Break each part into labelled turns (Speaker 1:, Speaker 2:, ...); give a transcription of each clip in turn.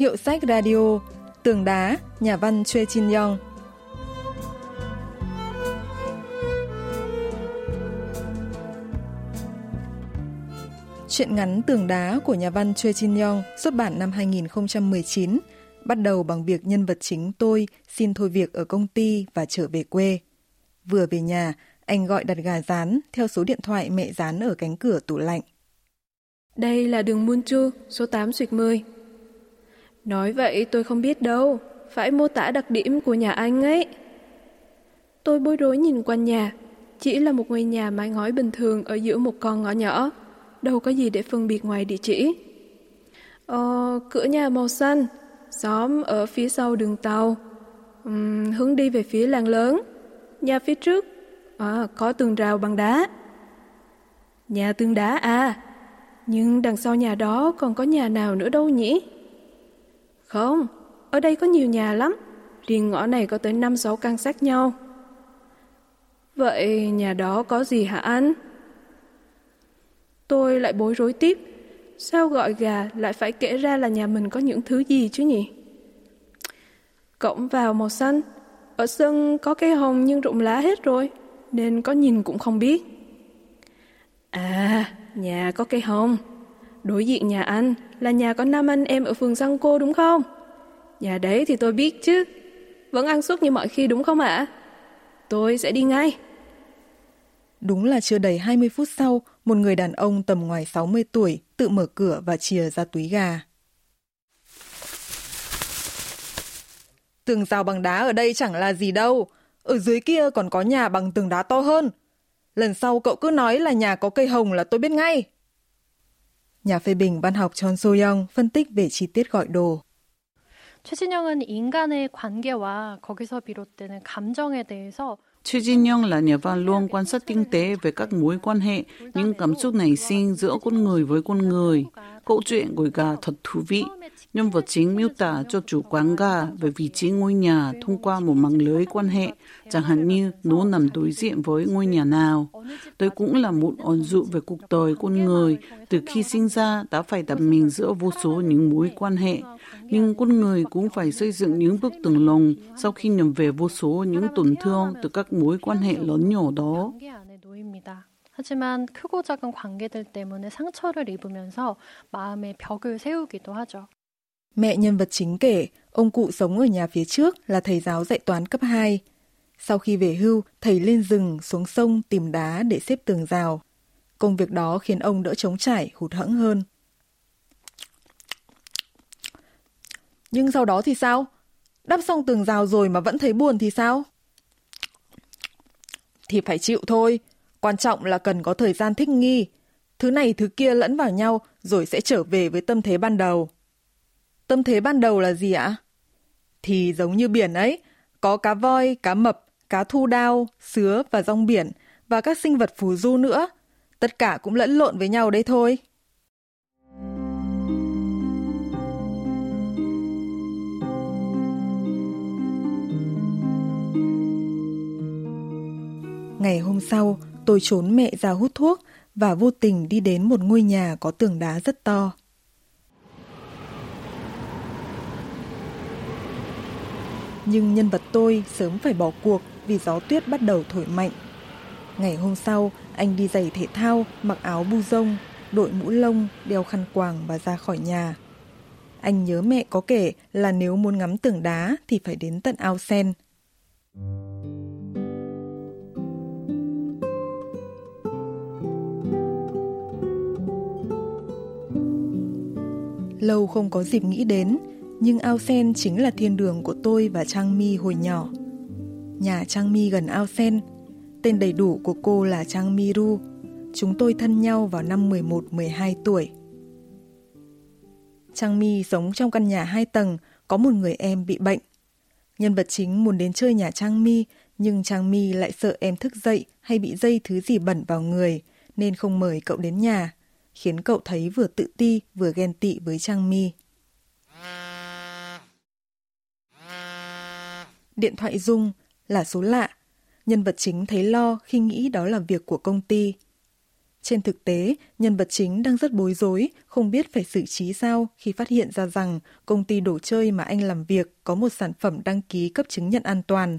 Speaker 1: Hiệu sách radio, Tường đá, nhà văn Choi Chin Yong. Chuyện ngắn Tường đá của nhà văn Choi Chin Yong xuất bản năm 2019, bắt đầu bằng việc nhân vật chính tôi xin thôi việc ở công ty và trở về quê. Vừa về nhà, anh gọi đặt gà rán theo số điện thoại mẹ rán ở cánh cửa tủ lạnh.
Speaker 2: Đây là đường Munchu, số 8 suyệt 10. Nói vậy tôi không biết đâu, phải mô tả đặc điểm của nhà anh ấy. Tôi bối rối nhìn quanh nhà, chỉ là một ngôi nhà mái ngói bình thường ở giữa một con ngõ nhỏ, đâu có gì để phân biệt ngoài địa chỉ. Ờ, cửa nhà màu xanh, xóm ở phía sau đường tàu, uhm, hướng đi về phía làng lớn, nhà phía trước, à, có tường rào bằng đá. Nhà tường đá à, nhưng đằng sau nhà đó còn có nhà nào nữa đâu nhỉ? Không, ở đây có nhiều nhà lắm. Riêng ngõ này có tới 5-6 căn sát nhau. Vậy nhà đó có gì hả anh? Tôi lại bối rối tiếp. Sao gọi gà lại phải kể ra là nhà mình có những thứ gì chứ nhỉ? Cổng vào màu xanh. Ở sân có cây hồng nhưng rụng lá hết rồi, nên có nhìn cũng không biết. À, nhà có cây hồng. Đối diện nhà anh là nhà có năm anh em ở phường Giang Cô đúng không? Nhà đấy thì tôi biết chứ. Vẫn ăn suốt như mọi khi đúng không ạ? Tôi sẽ đi ngay.
Speaker 1: Đúng là chưa đầy 20 phút sau, một người đàn ông tầm ngoài 60 tuổi tự mở cửa và chìa ra túi gà. Tường rào bằng đá ở đây chẳng là gì đâu. Ở dưới kia còn có nhà bằng tường đá to hơn. Lần sau cậu cứ nói là nhà có cây hồng là tôi biết ngay. Nhà phê bình văn học Chon So-young phân tích về chi tiết gọi đồ.
Speaker 3: 최진영은 인간의 관계와 거기서 비롯되는 감정에 대해서
Speaker 4: Chu Jin Young là nhà văn luôn quan sát tinh tế về các mối quan hệ, những cảm xúc nảy sinh giữa con người với con người. Câu chuyện của gà thật thú vị. Nhân vật chính miêu tả cho chủ quán gà về vị trí ngôi nhà thông qua một mạng lưới quan hệ, chẳng hạn như nó nằm đối diện với ngôi nhà nào. Đây cũng là một ẩn dụ về cuộc đời con người, từ khi sinh ra đã phải đặt mình giữa vô số những mối quan hệ. Nhưng con người cũng phải xây dựng những bức tường lồng sau khi nhận về vô số những tổn thương từ các mối quan hệ lớn nhỏ đó.
Speaker 3: 하지만 크고 작은 관계들 때문에 상처를 입으면서 마음의 벽을 세우기도 하죠.
Speaker 1: Mẹ nhân vật chính kể, ông cụ sống ở nhà phía trước là thầy giáo dạy toán cấp 2. Sau khi về hưu, thầy lên rừng, xuống sông tìm đá để xếp tường rào. Công việc đó khiến ông đỡ trống trải, hụt hẫng hơn. Nhưng sau đó thì sao? Đắp xong tường rào rồi mà vẫn thấy buồn thì sao? Thì phải chịu thôi. Quan trọng là cần có thời gian thích nghi. Thứ này thứ kia lẫn vào nhau rồi sẽ trở về với tâm thế ban đầu. Tâm thế ban đầu là gì ạ? Thì giống như biển ấy, có cá voi, cá mập, cá thu đao, sứa và rong biển và các sinh vật phù du nữa. Tất cả cũng lẫn lộn với nhau đấy thôi. Ngày hôm sau, tôi trốn mẹ ra hút thuốc và vô tình đi đến một ngôi nhà có tường đá rất to. Nhưng nhân vật tôi sớm phải bỏ cuộc vì gió tuyết bắt đầu thổi mạnh. Ngày hôm sau, anh đi giày thể thao, mặc áo bu rông, đội mũ lông, đeo khăn quàng và ra khỏi nhà. Anh nhớ mẹ có kể là nếu muốn ngắm tường đá thì phải đến tận ao sen. Lâu không có dịp nghĩ đến, nhưng ao sen chính là thiên đường của tôi và Trang Mi hồi nhỏ. Nhà Trang Mi gần ao sen, tên đầy đủ của cô là Trang Mi Ru. Chúng tôi thân nhau vào năm 11-12 tuổi. Trang Mi sống trong căn nhà hai tầng, có một người em bị bệnh. Nhân vật chính muốn đến chơi nhà Trang Mi, nhưng Trang Mi lại sợ em thức dậy hay bị dây thứ gì bẩn vào người, nên không mời cậu đến nhà khiến cậu thấy vừa tự ti vừa ghen tị với Trang Mi. Điện thoại rung là số lạ. Nhân vật chính thấy lo khi nghĩ đó là việc của công ty. Trên thực tế, nhân vật chính đang rất bối rối, không biết phải xử trí sao khi phát hiện ra rằng công ty đồ chơi mà anh làm việc có một sản phẩm đăng ký cấp chứng nhận an toàn.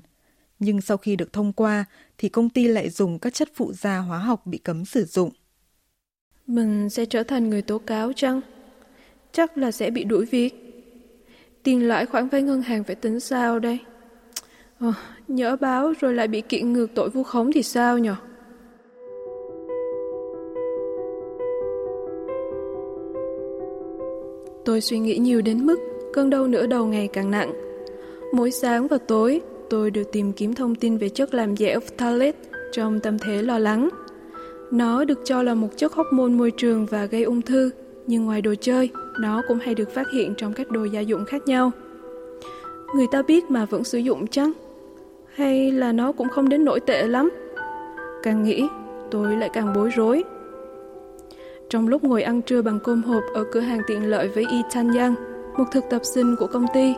Speaker 1: Nhưng sau khi được thông qua, thì công ty lại dùng các chất phụ gia hóa học bị cấm sử dụng.
Speaker 2: Mình sẽ trở thành người tố cáo chăng? Chắc là sẽ bị đuổi việc. Tiền lãi khoản vay ngân hàng phải tính sao đây? Ờ, nhỡ báo rồi lại bị kiện ngược tội vu khống thì sao nhỉ? Tôi suy nghĩ nhiều đến mức cơn đau nửa đầu ngày càng nặng. Mỗi sáng và tối, tôi đều tìm kiếm thông tin về chất làm dẻo phthalate trong tâm thế lo lắng. Nó được cho là một chất hormone môi trường và gây ung thư, nhưng ngoài đồ chơi, nó cũng hay được phát hiện trong các đồ gia dụng khác nhau. Người ta biết mà vẫn sử dụng chăng? Hay là nó cũng không đến nổi tệ lắm? Càng nghĩ, tôi lại càng bối rối. Trong lúc ngồi ăn trưa bằng cơm hộp ở cửa hàng tiện lợi với Y Chan Yang, một thực tập sinh của công ty,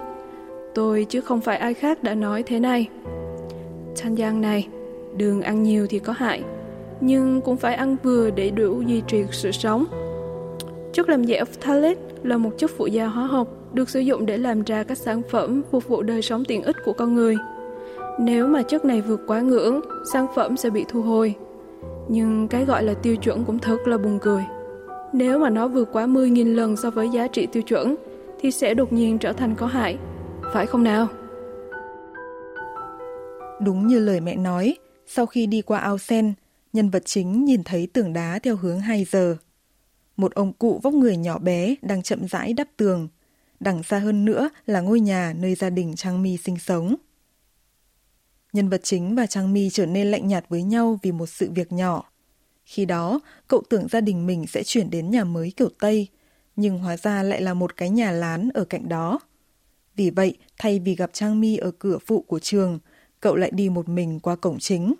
Speaker 2: tôi chứ không phải ai khác đã nói thế này. Chan Yang này, đường ăn nhiều thì có hại, nhưng cũng phải ăn vừa để đủ duy trì sự sống. Chất làm dẻo phthalate là một chất phụ gia hóa học được sử dụng để làm ra các sản phẩm phục vụ đời sống tiện ích của con người. Nếu mà chất này vượt quá ngưỡng, sản phẩm sẽ bị thu hồi. Nhưng cái gọi là tiêu chuẩn cũng thật là buồn cười. Nếu mà nó vượt quá 10.000 lần so với giá trị tiêu chuẩn, thì sẽ đột nhiên trở thành có hại. Phải không nào?
Speaker 1: Đúng như lời mẹ nói, sau khi đi qua ao sen, nhân vật chính nhìn thấy tường đá theo hướng 2 giờ. Một ông cụ vóc người nhỏ bé đang chậm rãi đắp tường. Đằng xa hơn nữa là ngôi nhà nơi gia đình Trang Mi sinh sống. Nhân vật chính và Trang Mi trở nên lạnh nhạt với nhau vì một sự việc nhỏ. Khi đó, cậu tưởng gia đình mình sẽ chuyển đến nhà mới kiểu Tây, nhưng hóa ra lại là một cái nhà lán ở cạnh đó. Vì vậy, thay vì gặp Trang Mi ở cửa phụ của trường, cậu lại đi một mình qua cổng chính.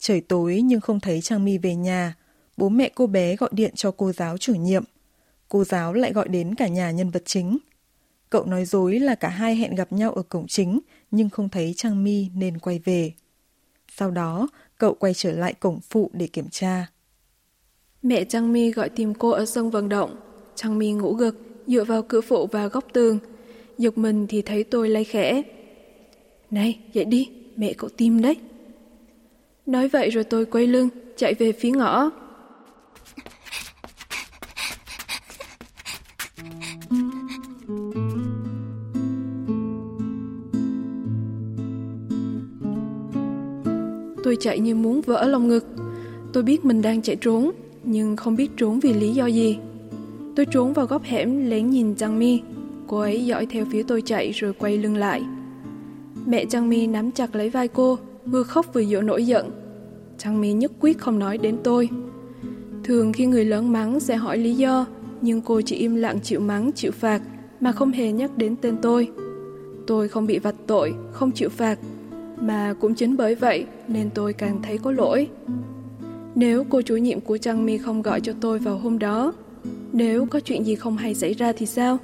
Speaker 1: Trời tối nhưng không thấy Trang My về nhà, bố mẹ cô bé gọi điện cho cô giáo chủ nhiệm. Cô giáo lại gọi đến cả nhà nhân vật chính. Cậu nói dối là cả hai hẹn gặp nhau ở cổng chính nhưng không thấy Trang My nên quay về. Sau đó, cậu quay trở lại cổng phụ để kiểm tra.
Speaker 2: Mẹ Trang My gọi tìm cô ở sân vận động. Trang My ngủ gật, dựa vào cửa phụ và góc tường. dục mình thì thấy tôi lay khẽ. Này, dậy đi, mẹ cậu tim đấy. Nói vậy rồi tôi quay lưng, chạy về phía ngõ. Tôi chạy như muốn vỡ lòng ngực. Tôi biết mình đang chạy trốn, nhưng không biết trốn vì lý do gì. Tôi trốn vào góc hẻm lén nhìn Giang Mi. Cô ấy dõi theo phía tôi chạy rồi quay lưng lại. Mẹ Giang Mi nắm chặt lấy vai cô, vừa khóc vừa dỗ nổi giận. Trang Mi nhất quyết không nói đến tôi. Thường khi người lớn mắng sẽ hỏi lý do, nhưng cô chỉ im lặng chịu mắng, chịu phạt mà không hề nhắc đến tên tôi. Tôi không bị vặt tội, không chịu phạt mà cũng chính bởi vậy nên tôi càng thấy có lỗi. Nếu cô chủ nhiệm của Trang Mi không gọi cho tôi vào hôm đó, nếu có chuyện gì không hay xảy ra thì sao?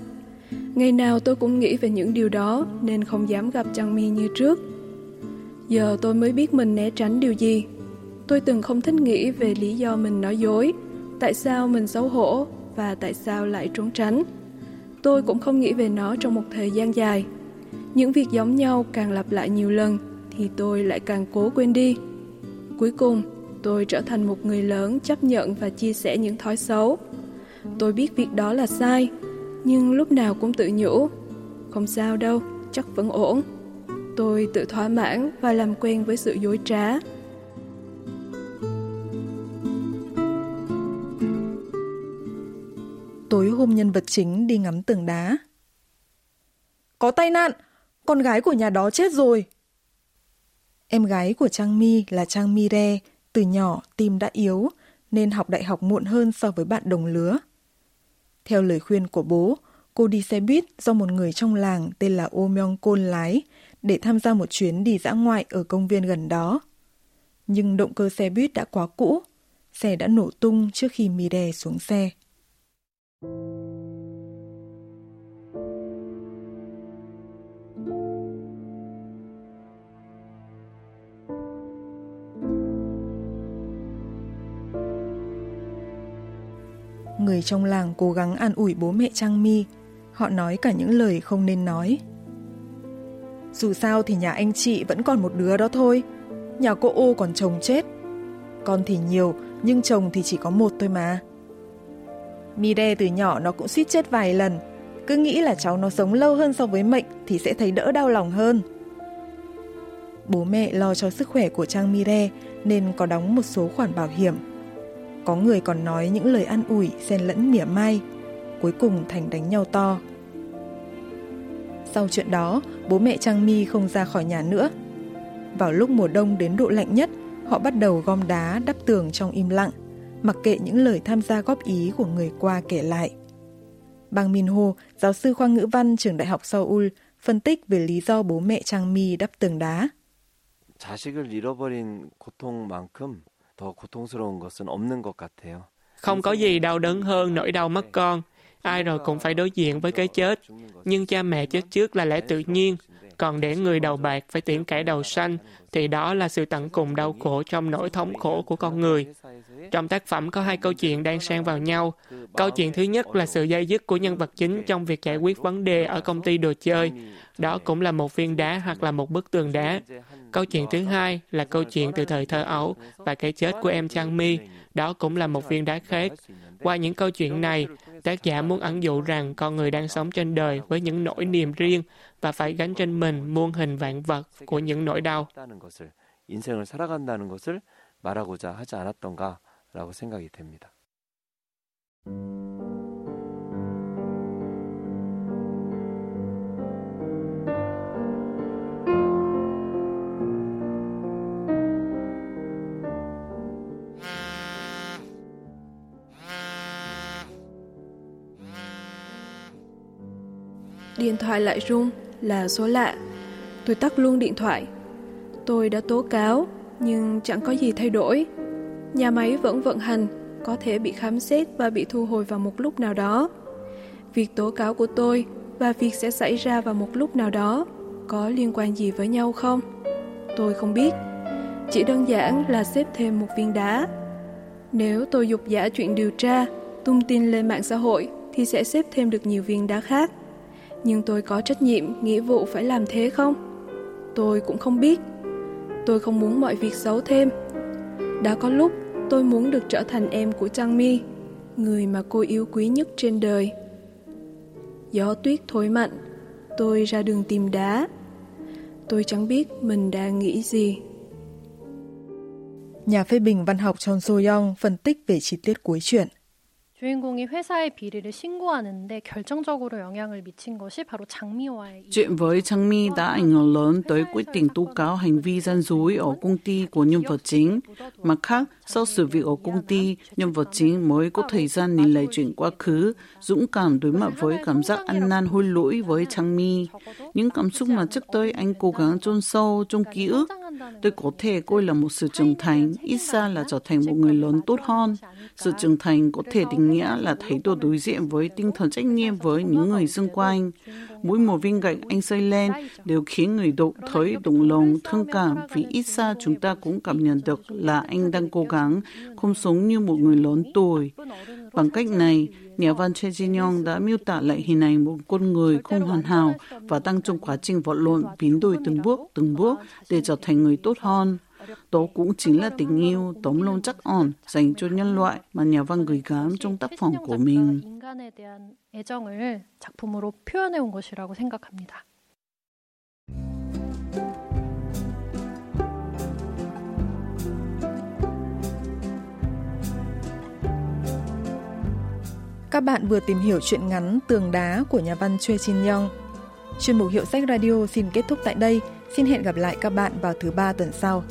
Speaker 2: Ngày nào tôi cũng nghĩ về những điều đó nên không dám gặp Trang Mi như trước. Giờ tôi mới biết mình né tránh điều gì. Tôi từng không thích nghĩ về lý do mình nói dối, tại sao mình xấu hổ và tại sao lại trốn tránh. Tôi cũng không nghĩ về nó trong một thời gian dài. Những việc giống nhau càng lặp lại nhiều lần thì tôi lại càng cố quên đi. Cuối cùng, tôi trở thành một người lớn chấp nhận và chia sẻ những thói xấu. Tôi biết việc đó là sai, nhưng lúc nào cũng tự nhủ. Không sao đâu, chắc vẫn ổn. Tôi tự thỏa mãn và làm quen với sự dối trá.
Speaker 1: Tối hôm nhân vật chính đi ngắm tường đá. Có tai nạn! Con gái của nhà đó chết rồi! Em gái của Trang Mi là Trang Mi Re, từ nhỏ tim đã yếu, nên học đại học muộn hơn so với bạn đồng lứa. Theo lời khuyên của bố, cô đi xe buýt do một người trong làng tên là Oh Myung Côn lái để tham gia một chuyến đi dã ngoại ở công viên gần đó. Nhưng động cơ xe buýt đã quá cũ, xe đã nổ tung trước khi Mire xuống xe người trong làng cố gắng an ủi bố mẹ Trang Mi. Họ nói cả những lời không nên nói. Dù sao thì nhà anh chị vẫn còn một đứa đó thôi. Nhà cô ô còn chồng chết. Con thì nhiều, nhưng chồng thì chỉ có một thôi mà. Mire từ nhỏ nó cũng suýt chết vài lần. Cứ nghĩ là cháu nó sống lâu hơn so với mệnh thì sẽ thấy đỡ đau lòng hơn. Bố mẹ lo cho sức khỏe của Trang Mire nên có đóng một số khoản bảo hiểm. Có người còn nói những lời an ủi xen lẫn mỉa mai, cuối cùng thành đánh nhau to. Sau chuyện đó, bố mẹ Trang Mi không ra khỏi nhà nữa. Vào lúc mùa đông đến độ lạnh nhất, họ bắt đầu gom đá đắp tường trong im lặng, mặc kệ những lời tham gia góp ý của người qua kể lại. Bang Min Ho, giáo sư khoa ngữ văn trường Đại học Seoul, phân tích về lý do bố mẹ Trang Mi đắp tường đá.
Speaker 5: Không có gì đau đớn hơn nỗi đau mất con. Ai rồi cũng phải đối diện với cái chết. Nhưng cha mẹ chết trước là lẽ tự nhiên. Còn để người đầu bạc phải tiễn cải đầu xanh, thì đó là sự tận cùng đau khổ trong nỗi thống khổ của con người. Trong tác phẩm có hai câu chuyện đang xen vào nhau. Câu chuyện thứ nhất là sự dây dứt của nhân vật chính trong việc giải quyết vấn đề ở công ty đồ chơi. Đó cũng là một viên đá hoặc là một bức tường đá. Câu chuyện thứ hai là câu chuyện từ thời thơ ấu và cái chết của em Trang Mi. Đó cũng là một viên đá khác. Qua những câu chuyện này, tác giả muốn ẩn dụ rằng con người đang sống trên đời với những nỗi niềm riêng và phải gánh trên mình muôn hình vạn vật của những nỗi đau.
Speaker 6: 인생을 살아간다는 것을 말하고자 하지 않았던가라고 생각이 됩니다.
Speaker 2: Điện thoại lại rung là số lạ. Tôi tắt luôn điện thoại. Tôi đã tố cáo, nhưng chẳng có gì thay đổi. Nhà máy vẫn vận hành, có thể bị khám xét và bị thu hồi vào một lúc nào đó. Việc tố cáo của tôi và việc sẽ xảy ra vào một lúc nào đó có liên quan gì với nhau không? Tôi không biết. Chỉ đơn giản là xếp thêm một viên đá. Nếu tôi dục giả chuyện điều tra, tung tin lên mạng xã hội thì sẽ xếp thêm được nhiều viên đá khác nhưng tôi có trách nhiệm, nghĩa vụ phải làm thế không? Tôi cũng không biết. Tôi không muốn mọi việc xấu thêm. Đã có lúc tôi muốn được trở thành em của Trang Mi, người mà cô yêu quý nhất trên đời. Gió tuyết thổi mạnh, tôi ra đường tìm đá. Tôi chẳng biết mình đang nghĩ gì.
Speaker 1: Nhà phê bình văn học Chon So-young phân tích về chi tiết cuối truyện.
Speaker 3: 주인공이 회사의 비리를 신고하는데 결정적으로 영향을 미친 것이 바로 장미와의
Speaker 4: Chuyện với Trang Mi đã ảnh hưởng lớn tới quyết định tố cáo hành vi gian dối ở công ty của nhân vật chính. Mặt khác, sau sự việc ở công ty, nhân vật chính mới có thời gian nhìn lại chuyện quá khứ, dũng cảm đối mặt với cảm giác ăn năn hối lỗi với Trang Mi. Những cảm xúc mà trước tới anh cố gắng chôn sâu trong ký ức Tôi có thể coi là một sự trưởng thành, ít ra là trở thành một người lớn tốt hơn. Sự trưởng thành có thể định nghĩa là thái độ đối diện với tinh thần trách nhiệm với những người xung quanh. Mỗi một viên gạch anh xây lên đều khiến người đọc thấy động lòng, thương cảm vì ít ra chúng ta cũng cảm nhận được là anh đang cố gắng không sống như một người lớn tuổi. Bằng cách này, nhà văn Che Jin-yong đã miêu tả lại hình ảnh một con người không hoàn hảo và đang trong quá trình vật lộn biến đổi từng bước từng bước để trở thành người tốt hơn. Đó cũng chính là tình yêu tóm lòng chắc ổn dành cho nhân loại mà nhà văn gửi gắm trong tác phẩm của mình.
Speaker 3: 인간에 대한 애정을 작품으로 표현해 온 것이라고 생각합니다.
Speaker 1: Các bạn vừa tìm hiểu chuyện ngắn Tường đá của nhà văn Choi Jin Young. Chuyên mục Hiệu sách Radio xin kết thúc tại đây. Xin hẹn gặp lại các bạn vào thứ ba tuần sau.